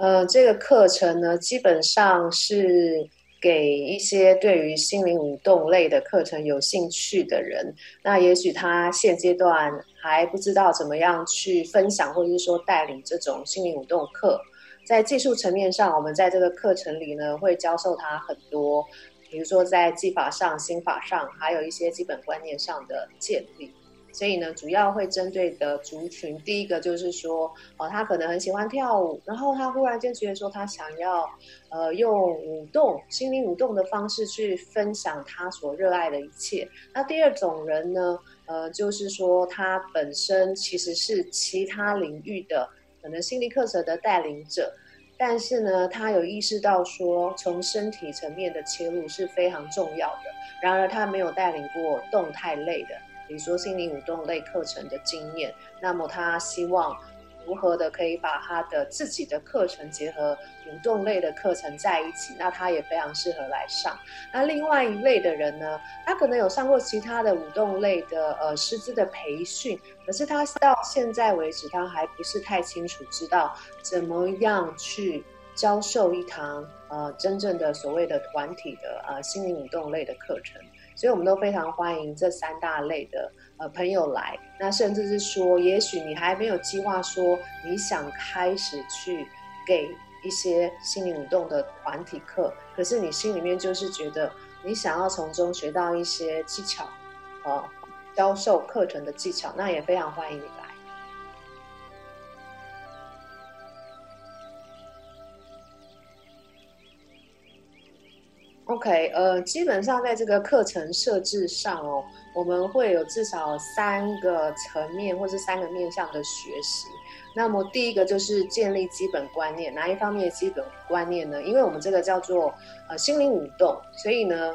呃，这个课程呢，基本上是给一些对于心灵舞动类的课程有兴趣的人。那也许他现阶段还不知道怎么样去分享，或者是说带领这种心灵舞动课。在技术层面上，我们在这个课程里呢，会教授他很多，比如说在技法上、心法上，还有一些基本观念上的建立。所以呢，主要会针对的族群，第一个就是说，哦，他可能很喜欢跳舞，然后他忽然间觉得说，他想要，呃，用舞动、心灵舞动的方式去分享他所热爱的一切。那第二种人呢，呃，就是说他本身其实是其他领域的可能心理课程的带领者，但是呢，他有意识到说，从身体层面的切入是非常重要的。然而，他没有带领过动态类的。比如说心灵舞动类课程的经验，那么他希望如何的可以把他的自己的课程结合舞动类的课程在一起，那他也非常适合来上。那另外一类的人呢，他可能有上过其他的舞动类的呃师资的培训，可是他到现在为止，他还不是太清楚知道怎么样去教授一堂呃真正的所谓的团体的呃心灵舞动类的课程。所以，我们都非常欢迎这三大类的呃朋友来。那甚至是说，也许你还没有计划说你想开始去给一些心灵舞动的团体课，可是你心里面就是觉得你想要从中学到一些技巧，呃，教授课程的技巧，那也非常欢迎你 OK，呃，基本上在这个课程设置上哦，我们会有至少三个层面或是三个面向的学习。那么第一个就是建立基本观念，哪一方面基本观念呢？因为我们这个叫做呃心灵舞动，所以呢。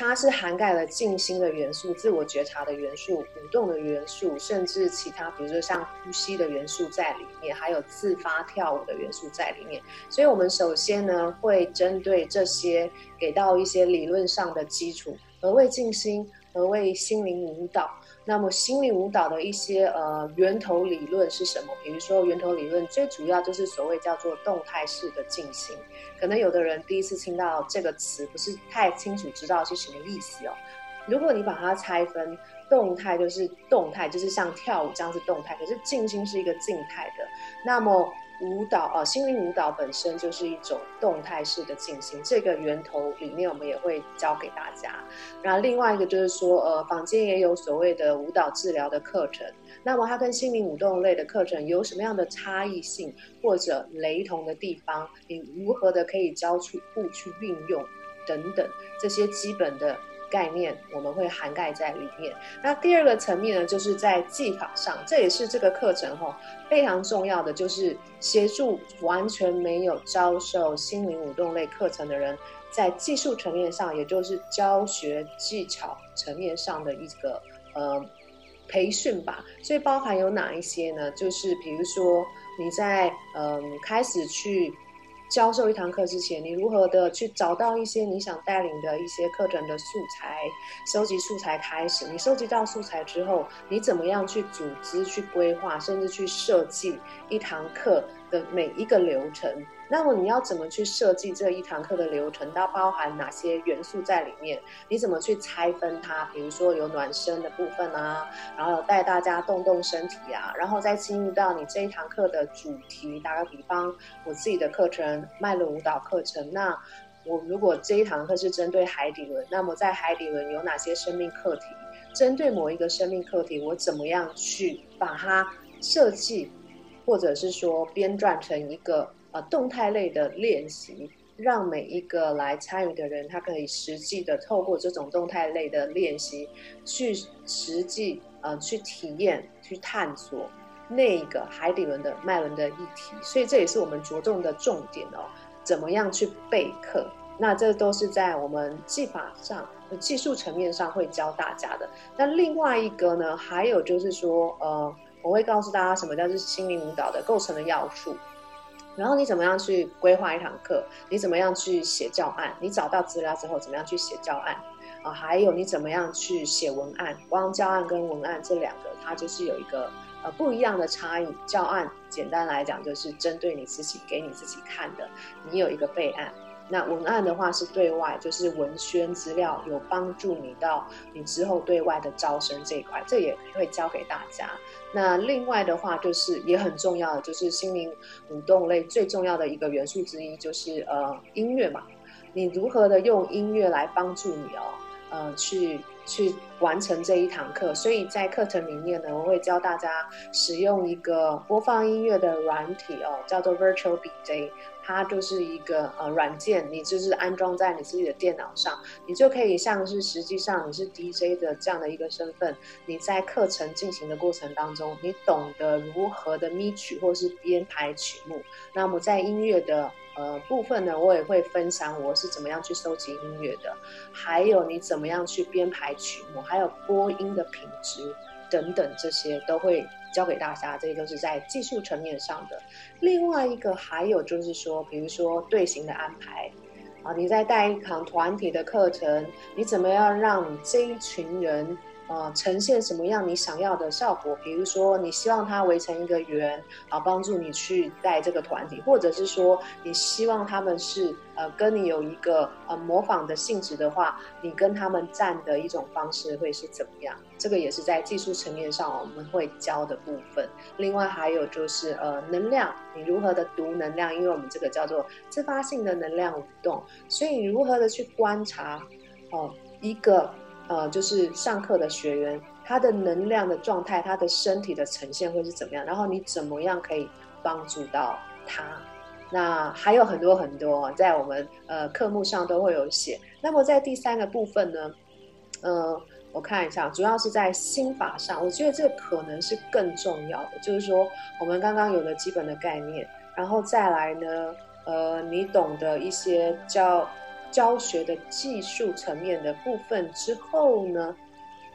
它是涵盖了静心的元素、自我觉察的元素、舞动的元素，甚至其他，比如说像呼吸的元素在里面，还有自发跳舞的元素在里面。所以，我们首先呢，会针对这些给到一些理论上的基础，何谓静心，何谓心灵舞蹈。那么心灵舞蹈的一些呃源头理论是什么？比如说源头理论最主要就是所谓叫做动态式的静心。可能有的人第一次听到这个词不是太清楚，知道是什么意思哦。如果你把它拆分，动态就是动态，就是像跳舞这样是动态，可是静心是一个静态的。那么舞蹈啊，心灵舞蹈本身就是一种动态式的进行，这个源头里面我们也会教给大家。然后另外一个就是说，呃，坊间也有所谓的舞蹈治疗的课程，那么它跟心灵舞动类的课程有什么样的差异性或者雷同的地方？你如何的可以教出不去运用等等这些基本的。概念我们会涵盖在里面。那第二个层面呢，就是在技法上，这也是这个课程哈非常重要的，就是协助完全没有教授心灵舞动类课程的人，在技术层面上，也就是教学技巧层面上的一个呃培训吧。所以包含有哪一些呢？就是比如说你在嗯、开始去。教授一堂课之前，你如何的去找到一些你想带领的一些课程的素材，收集素材开始。你收集到素材之后，你怎么样去组织、去规划，甚至去设计一堂课的每一个流程？那么你要怎么去设计这一堂课的流程？它包含哪些元素在里面？你怎么去拆分它？比如说有暖身的部分啊，然后带大家动动身体啊，然后再进入到你这一堂课的主题。打个比方，我自己的课程脉轮舞蹈课程，那我如果这一堂课是针对海底轮，那么在海底轮有哪些生命课题？针对某一个生命课题，我怎么样去把它设计，或者是说编撰成一个？呃，动态类的练习，让每一个来参与的人，他可以实际的透过这种动态类的练习，去实际呃去体验、去探索那个海底轮的脉轮的议题。所以这也是我们着重的重点哦。怎么样去备课？那这都是在我们技法上、技术层面上会教大家的。那另外一个呢，还有就是说，呃，我会告诉大家什么叫做心灵舞蹈的构成的要素。然后你怎么样去规划一堂课？你怎么样去写教案？你找到资料之后怎么样去写教案？啊，还有你怎么样去写文案？光教案跟文案这两个，它就是有一个呃不一样的差异。教案简单来讲就是针对你自己，给你自己看的，你有一个备案。那文案的话是对外，就是文宣资料，有帮助你到你之后对外的招生这一块，这也会教给大家。那另外的话就是也很重要的，就是心灵舞动类最重要的一个元素之一就是呃音乐嘛，你如何的用音乐来帮助你哦，呃去去完成这一堂课。所以在课程里面呢，我会教大家使用一个播放音乐的软体哦，叫做 Virtual DJ。它就是一个呃软件，你就是安装在你自己的电脑上，你就可以像是实际上你是 DJ 的这样的一个身份，你在课程进行的过程当中，你懂得如何的咪曲或是编排曲目。那么在音乐的呃部分呢，我也会分享我是怎么样去收集音乐的，还有你怎么样去编排曲目，还有播音的品质等等，这些都会。教给大家，这些都是在技术层面上的。另外一个还有就是说，比如说队形的安排啊，你在带一堂团体的课程，你怎么样让这一群人？呃，呈现什么样你想要的效果？比如说，你希望它围成一个圆，啊，帮助你去带这个团体，或者是说，你希望他们是呃跟你有一个呃模仿的性质的话，你跟他们站的一种方式会是怎么样？这个也是在技术层面上我们会教的部分。另外还有就是呃能量，你如何的读能量？因为我们这个叫做自发性的能量舞动，所以你如何的去观察哦、呃、一个。呃，就是上课的学员，他的能量的状态，他的身体的呈现会是怎么样？然后你怎么样可以帮助到他？那还有很多很多，在我们呃课目上都会有写。那么在第三个部分呢，呃，我看一下，主要是在心法上，我觉得这可能是更重要的，就是说我们刚刚有了基本的概念，然后再来呢，呃，你懂得一些叫。教学的技术层面的部分之后呢，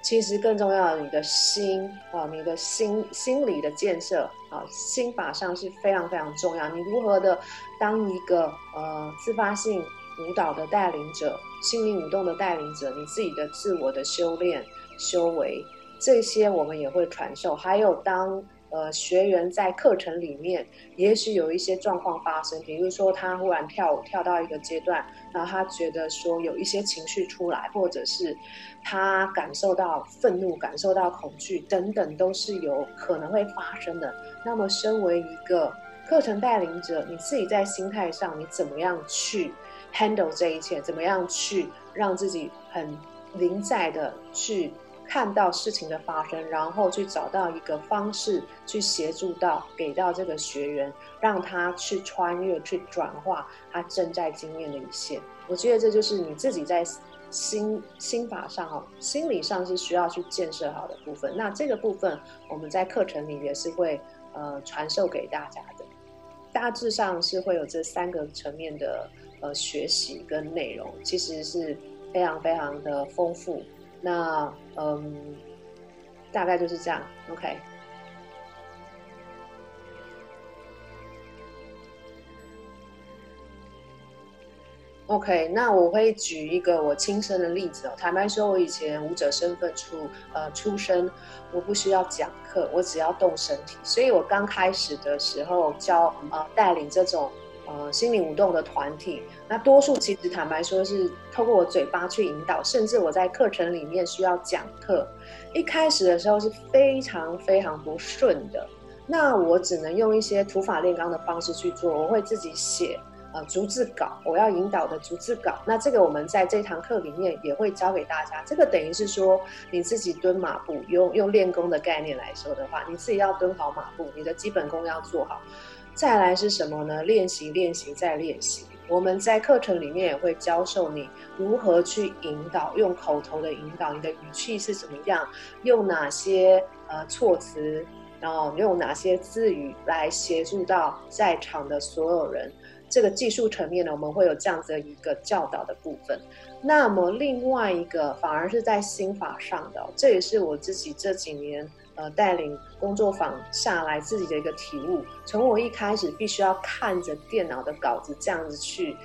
其实更重要的，你的心啊，你的心心理的建设啊，心法上是非常非常重要。你如何的当一个呃自发性舞蹈的带领者，心灵舞动的带领者，你自己的自我的修炼修为，这些我们也会传授。还有当。呃，学员在课程里面，也许有一些状况发生，比如说他忽然跳舞跳到一个阶段，然后他觉得说有一些情绪出来，或者是他感受到愤怒、感受到恐惧等等，都是有可能会发生的。那么，身为一个课程带领者，你自己在心态上，你怎么样去 handle 这一切？怎么样去让自己很临在的去？看到事情的发生，然后去找到一个方式去协助到给到这个学员，让他去穿越、去转化他正在经验的一切。我觉得这就是你自己在心心法上，心理上是需要去建设好的部分。那这个部分我们在课程里也是会呃传授给大家的，大致上是会有这三个层面的呃学习跟内容，其实是非常非常的丰富。那嗯，大概就是这样，OK。OK，那我会举一个我亲身的例子哦。坦白说，我以前舞者身份出呃出身，我不需要讲课，我只要动身体。所以我刚开始的时候教呃带领这种。呃，心灵舞动的团体，那多数其实坦白说是透过我嘴巴去引导，甚至我在课程里面需要讲课。一开始的时候是非常非常不顺的，那我只能用一些土法炼钢的方式去做。我会自己写呃逐字稿，我要引导的逐字稿。那这个我们在这堂课里面也会教给大家。这个等于是说你自己蹲马步，用用练功的概念来说的话，你自己要蹲好马步，你的基本功要做好。再来是什么呢？练习，练习，再练习。我们在课程里面也会教授你如何去引导，用口头的引导，你的语气是怎么样，用哪些呃措辞，然后用哪些字语来协助到在场的所有人。这个技术层面呢，我们会有这样子的一个教导的部分。那么另外一个反而是在心法上的，这也是我自己这几年。呃，带领工作坊下来自己的一个体悟，从我一开始必须要看着电脑的稿子这样子去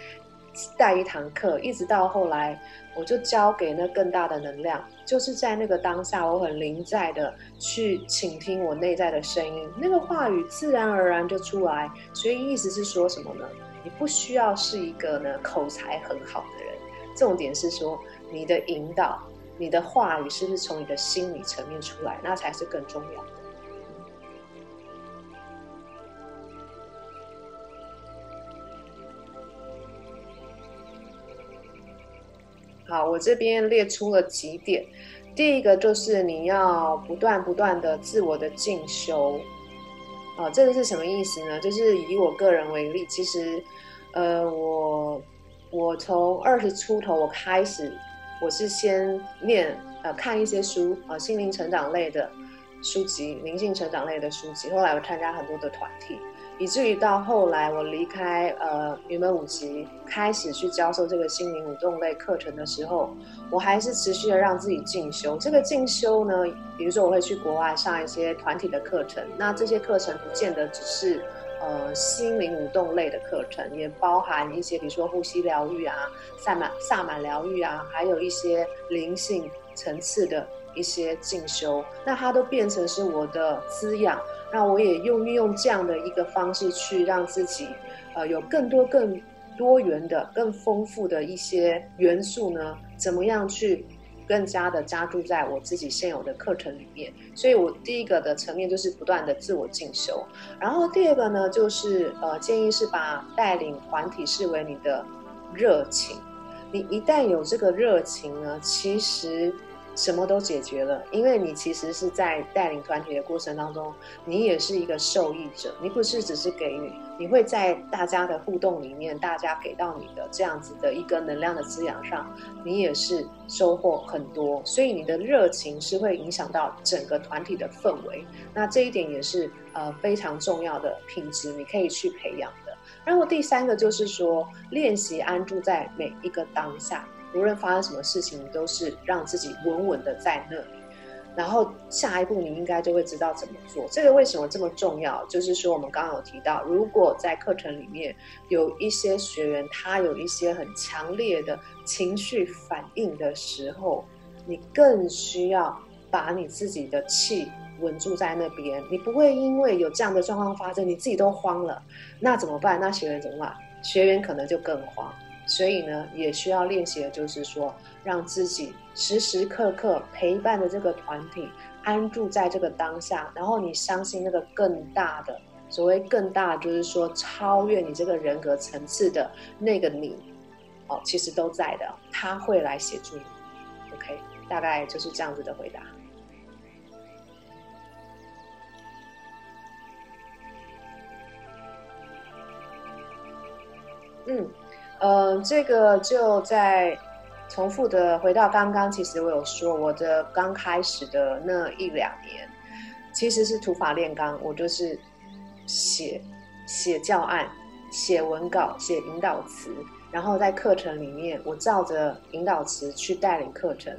带一堂课，一直到后来，我就交给那更大的能量，就是在那个当下，我很临在的去倾听我内在的声音，那个话语自然而然就出来。所以意思是说什么呢？你不需要是一个呢口才很好的人，重点是说你的引导，你的话语是不是从你的心理层面出来，那才是更重要的。好，我这边列出了几点。第一个就是你要不断不断的自我的进修。啊，这个是什么意思呢？就是以我个人为例，其实，呃，我我从二十出头我开始，我是先念呃看一些书啊，心灵成长类的书籍，灵性成长类的书籍。后来我参加很多的团体。以至于到后来，我离开呃云门舞集，开始去教授这个心灵舞动类课程的时候，我还是持续的让自己进修。这个进修呢，比如说我会去国外上一些团体的课程，那这些课程不见得只是呃心灵舞动类的课程，也包含一些比如说呼吸疗愈啊、萨满萨满疗愈啊，还有一些灵性层次的一些进修，那它都变成是我的滋养。那我也用运用这样的一个方式去让自己，呃，有更多更多元的、更丰富的一些元素呢？怎么样去更加的加注在我自己现有的课程里面？所以我第一个的层面就是不断的自我进修，然后第二个呢，就是呃，建议是把带领团体视为你的热情。你一旦有这个热情呢，其实。什么都解决了，因为你其实是在带领团体的过程当中，你也是一个受益者。你不是只是给予，你会在大家的互动里面，大家给到你的这样子的一个能量的滋养上，你也是收获很多。所以你的热情是会影响到整个团体的氛围。那这一点也是呃非常重要的品质，你可以去培养的。然后第三个就是说，练习安住在每一个当下。无论发生什么事情，你都是让自己稳稳的在那里，然后下一步你应该就会知道怎么做。这个为什么这么重要？就是说我们刚刚有提到，如果在课程里面有一些学员他有一些很强烈的情绪反应的时候，你更需要把你自己的气稳住在那边。你不会因为有这样的状况发生，你自己都慌了，那怎么办？那学员怎么办？学员可能就更慌。所以呢，也需要练习的就是说，让自己时时刻刻陪伴的这个团体安住在这个当下，然后你相信那个更大的，所谓更大，就是说超越你这个人格层次的那个你，哦，其实都在的，他会来协助你。OK，大概就是这样子的回答。嗯。呃，这个就在重复的回到刚刚，其实我有说，我的刚开始的那一两年，其实是土法炼钢，我就是写写教案、写文稿、写引导词，然后在课程里面，我照着引导词去带领课程。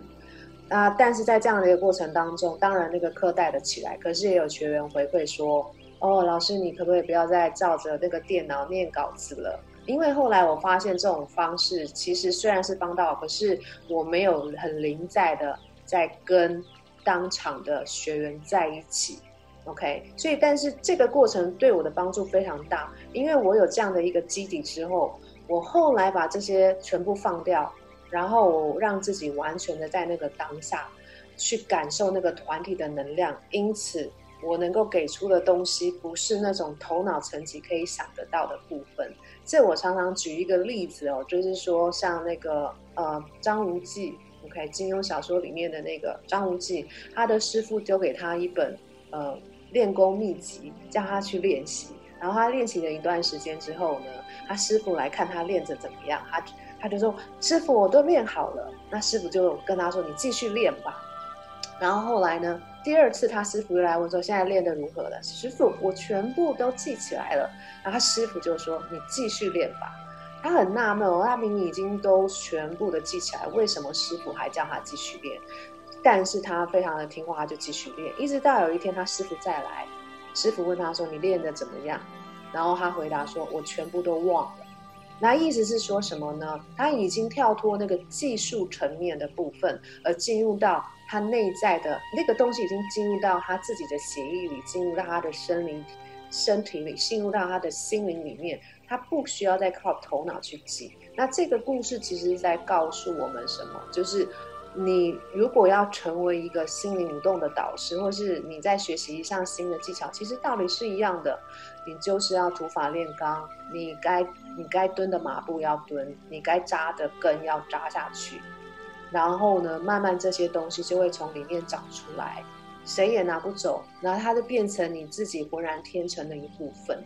啊，但是在这样的一个过程当中，当然那个课带得起来，可是也有学员回馈说，哦，老师，你可不可以不要再照着那个电脑念稿子了？因为后来我发现这种方式其实虽然是帮到，可是我没有很临在的在跟当场的学员在一起，OK，所以但是这个过程对我的帮助非常大，因为我有这样的一个基底之后，我后来把这些全部放掉，然后让自己完全的在那个当下去感受那个团体的能量，因此我能够给出的东西不是那种头脑层级可以想得到的部分。这我常常举一个例子哦，就是说像那个呃张无忌，OK，金庸小说里面的那个张无忌，他的师傅丢给他一本呃练功秘籍，叫他去练习。然后他练习了一段时间之后呢，他师傅来看他练着怎么样，他他就说师傅我都练好了。那师傅就跟他说你继续练吧。然后后来呢，第二次他师傅又来问说现在练得如何了？师傅我全部都记起来了。然后他师傅就说：“你继续练吧。”他很纳闷哦，他明明已经都全部的记起来，为什么师傅还叫他继续练？但是他非常的听话，他就继续练，一直到有一天他师傅再来，师傅问他说：“你练得怎么样？”然后他回答说：“我全部都忘。”那意思是说什么呢？他已经跳脱那个技术层面的部分，而进入到他内在的那个东西，已经进入到他自己的血液里，进入到他的生灵、身体里，进入到他的心灵里面。他不需要再靠头脑去记。那这个故事其实是在告诉我们什么？就是你如果要成为一个心灵舞动的导师，或是你在学习一项新的技巧，其实道理是一样的。你就是要土法炼钢，你该你该蹲的马步要蹲，你该扎的根要扎下去，然后呢，慢慢这些东西就会从里面长出来，谁也拿不走，然后它就变成你自己浑然天成的一部分。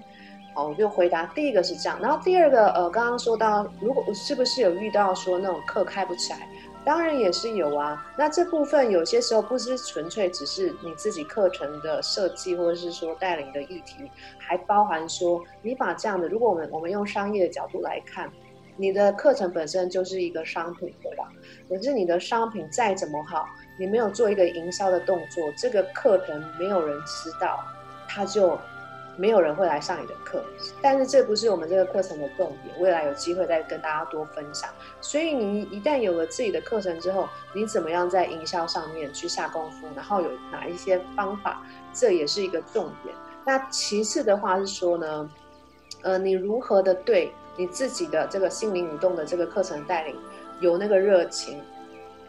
好，我就回答第一个是这样，然后第二个，呃，刚刚说到，如果是不是有遇到说那种课开不起来？当然也是有啊，那这部分有些时候不是纯粹只是你自己课程的设计，或者是说带领的议题，还包含说你把这样的，如果我们我们用商业的角度来看，你的课程本身就是一个商品，对吧？可是你的商品再怎么好，你没有做一个营销的动作，这个课程没有人知道，它就。没有人会来上你的课，但是这不是我们这个课程的重点。未来有机会再跟大家多分享。所以你一旦有了自己的课程之后，你怎么样在营销上面去下功夫，然后有哪一些方法，这也是一个重点。那其次的话是说呢，呃，你如何的对你自己的这个心灵舞动的这个课程带领有那个热情。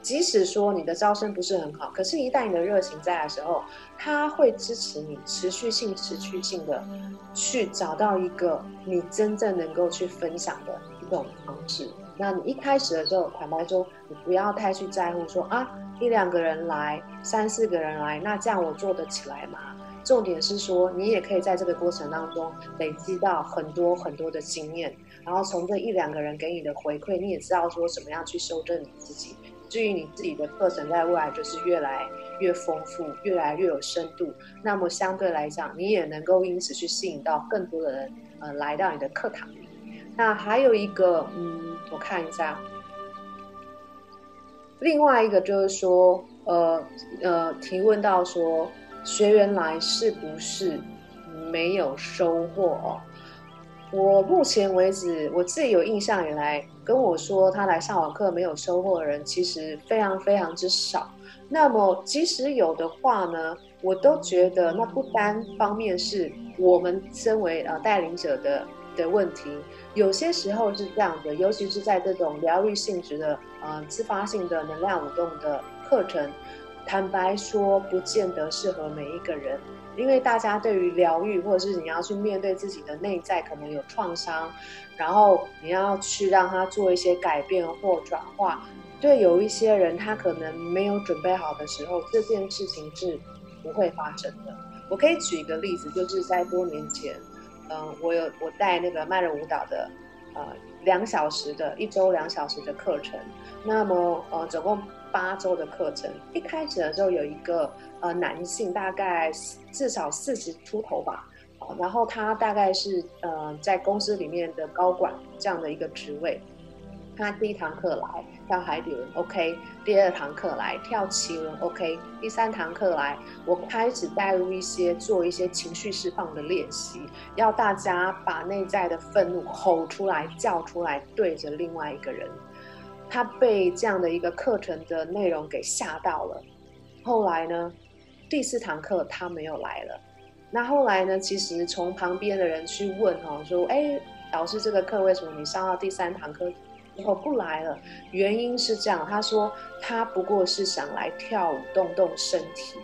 即使说你的招生不是很好，可是，一旦你的热情在的时候，他会支持你持续性、持续性的去找到一个你真正能够去分享的一种方式。那你一开始的时候，坦白说，你不要太去在乎说啊，一两个人来，三四个人来，那这样我做得起来吗？重点是说，你也可以在这个过程当中累积到很多很多的经验，然后从这一两个人给你的回馈，你也知道说怎么样去修正你自己。至于你自己的课程，在未来就是越来越丰富，越来越有深度。那么相对来讲，你也能够因此去吸引到更多的人，呃，来到你的课堂里。那还有一个，嗯，我看一下，另外一个就是说，呃呃，提问到说，学员来是不是没有收获哦？我目前为止，我自己有印象以来，跟我说他来上网课没有收获的人，其实非常非常之少。那么即使有的话呢，我都觉得那不单方面是我们身为呃带领者的的问题，有些时候是这样的，尤其是在这种疗愈性质的呃自发性的能量舞动的课程，坦白说，不见得适合每一个人。因为大家对于疗愈，或者是你要去面对自己的内在可能有创伤，然后你要去让他做一些改变或转化，对有一些人他可能没有准备好的时候，这件事情是不会发生的。我可以举一个例子，就是在多年前，嗯、我有我带那个慢人舞蹈的，呃，两小时的一周两小时的课程，那么呃，总共。八周的课程，一开始的时候有一个呃男性，大概至少四十出头吧，然后他大概是呃在公司里面的高管这样的一个职位。他第一堂课来跳海底轮，OK；第二堂课来跳企轮，OK；第三堂课来，我开始带入一些做一些情绪释放的练习，要大家把内在的愤怒吼出来、叫出来，对着另外一个人。他被这样的一个课程的内容给吓到了，后来呢，第四堂课他没有来了。那后来呢，其实从旁边的人去问哈，说：“哎，老师，这个课为什么你上到第三堂课之后不来了？”原因是这样，他说他不过是想来跳舞动动身体。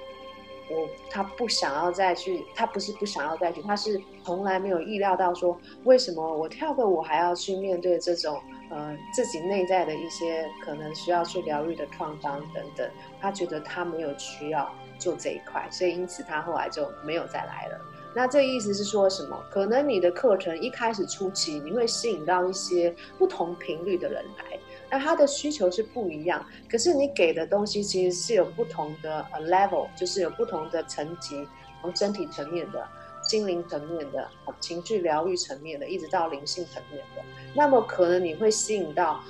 我他不想要再去，他不是不想要再去，他是从来没有意料到说，为什么我跳个舞还要去面对这种呃自己内在的一些可能需要去疗愈的创伤等等，他觉得他没有需要做这一块，所以因此他后来就没有再来了。那这意思是说什么？可能你的课程一开始初期你会吸引到一些不同频率的人来。那他的需求是不一样，可是你给的东西其实是有不同的呃 level，就是有不同的层级，从身体层面的、心灵层面的、情绪疗愈层面的，一直到灵性层面的。那么可能你会吸引到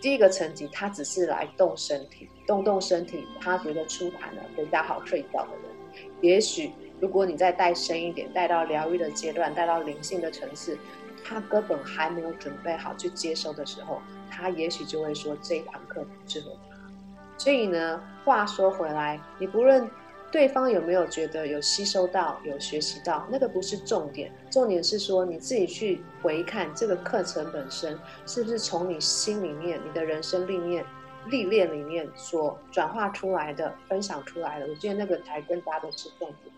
第一个层级，他只是来动身体、动动身体，他觉得出汗了，回家好睡觉的人。也许如果你再带深一点，带到疗愈的阶段，带到灵性的层次。他根本还没有准备好去接收的时候，他也许就会说这一堂课不适合他。所以呢，话说回来，你不论对方有没有觉得有吸收到、有学习到，那个不是重点，重点是说你自己去回看这个课程本身是不是从你心里面、你的人生历练、历练里面所转化出来的、分享出来的。我觉得那个才更加的是重点。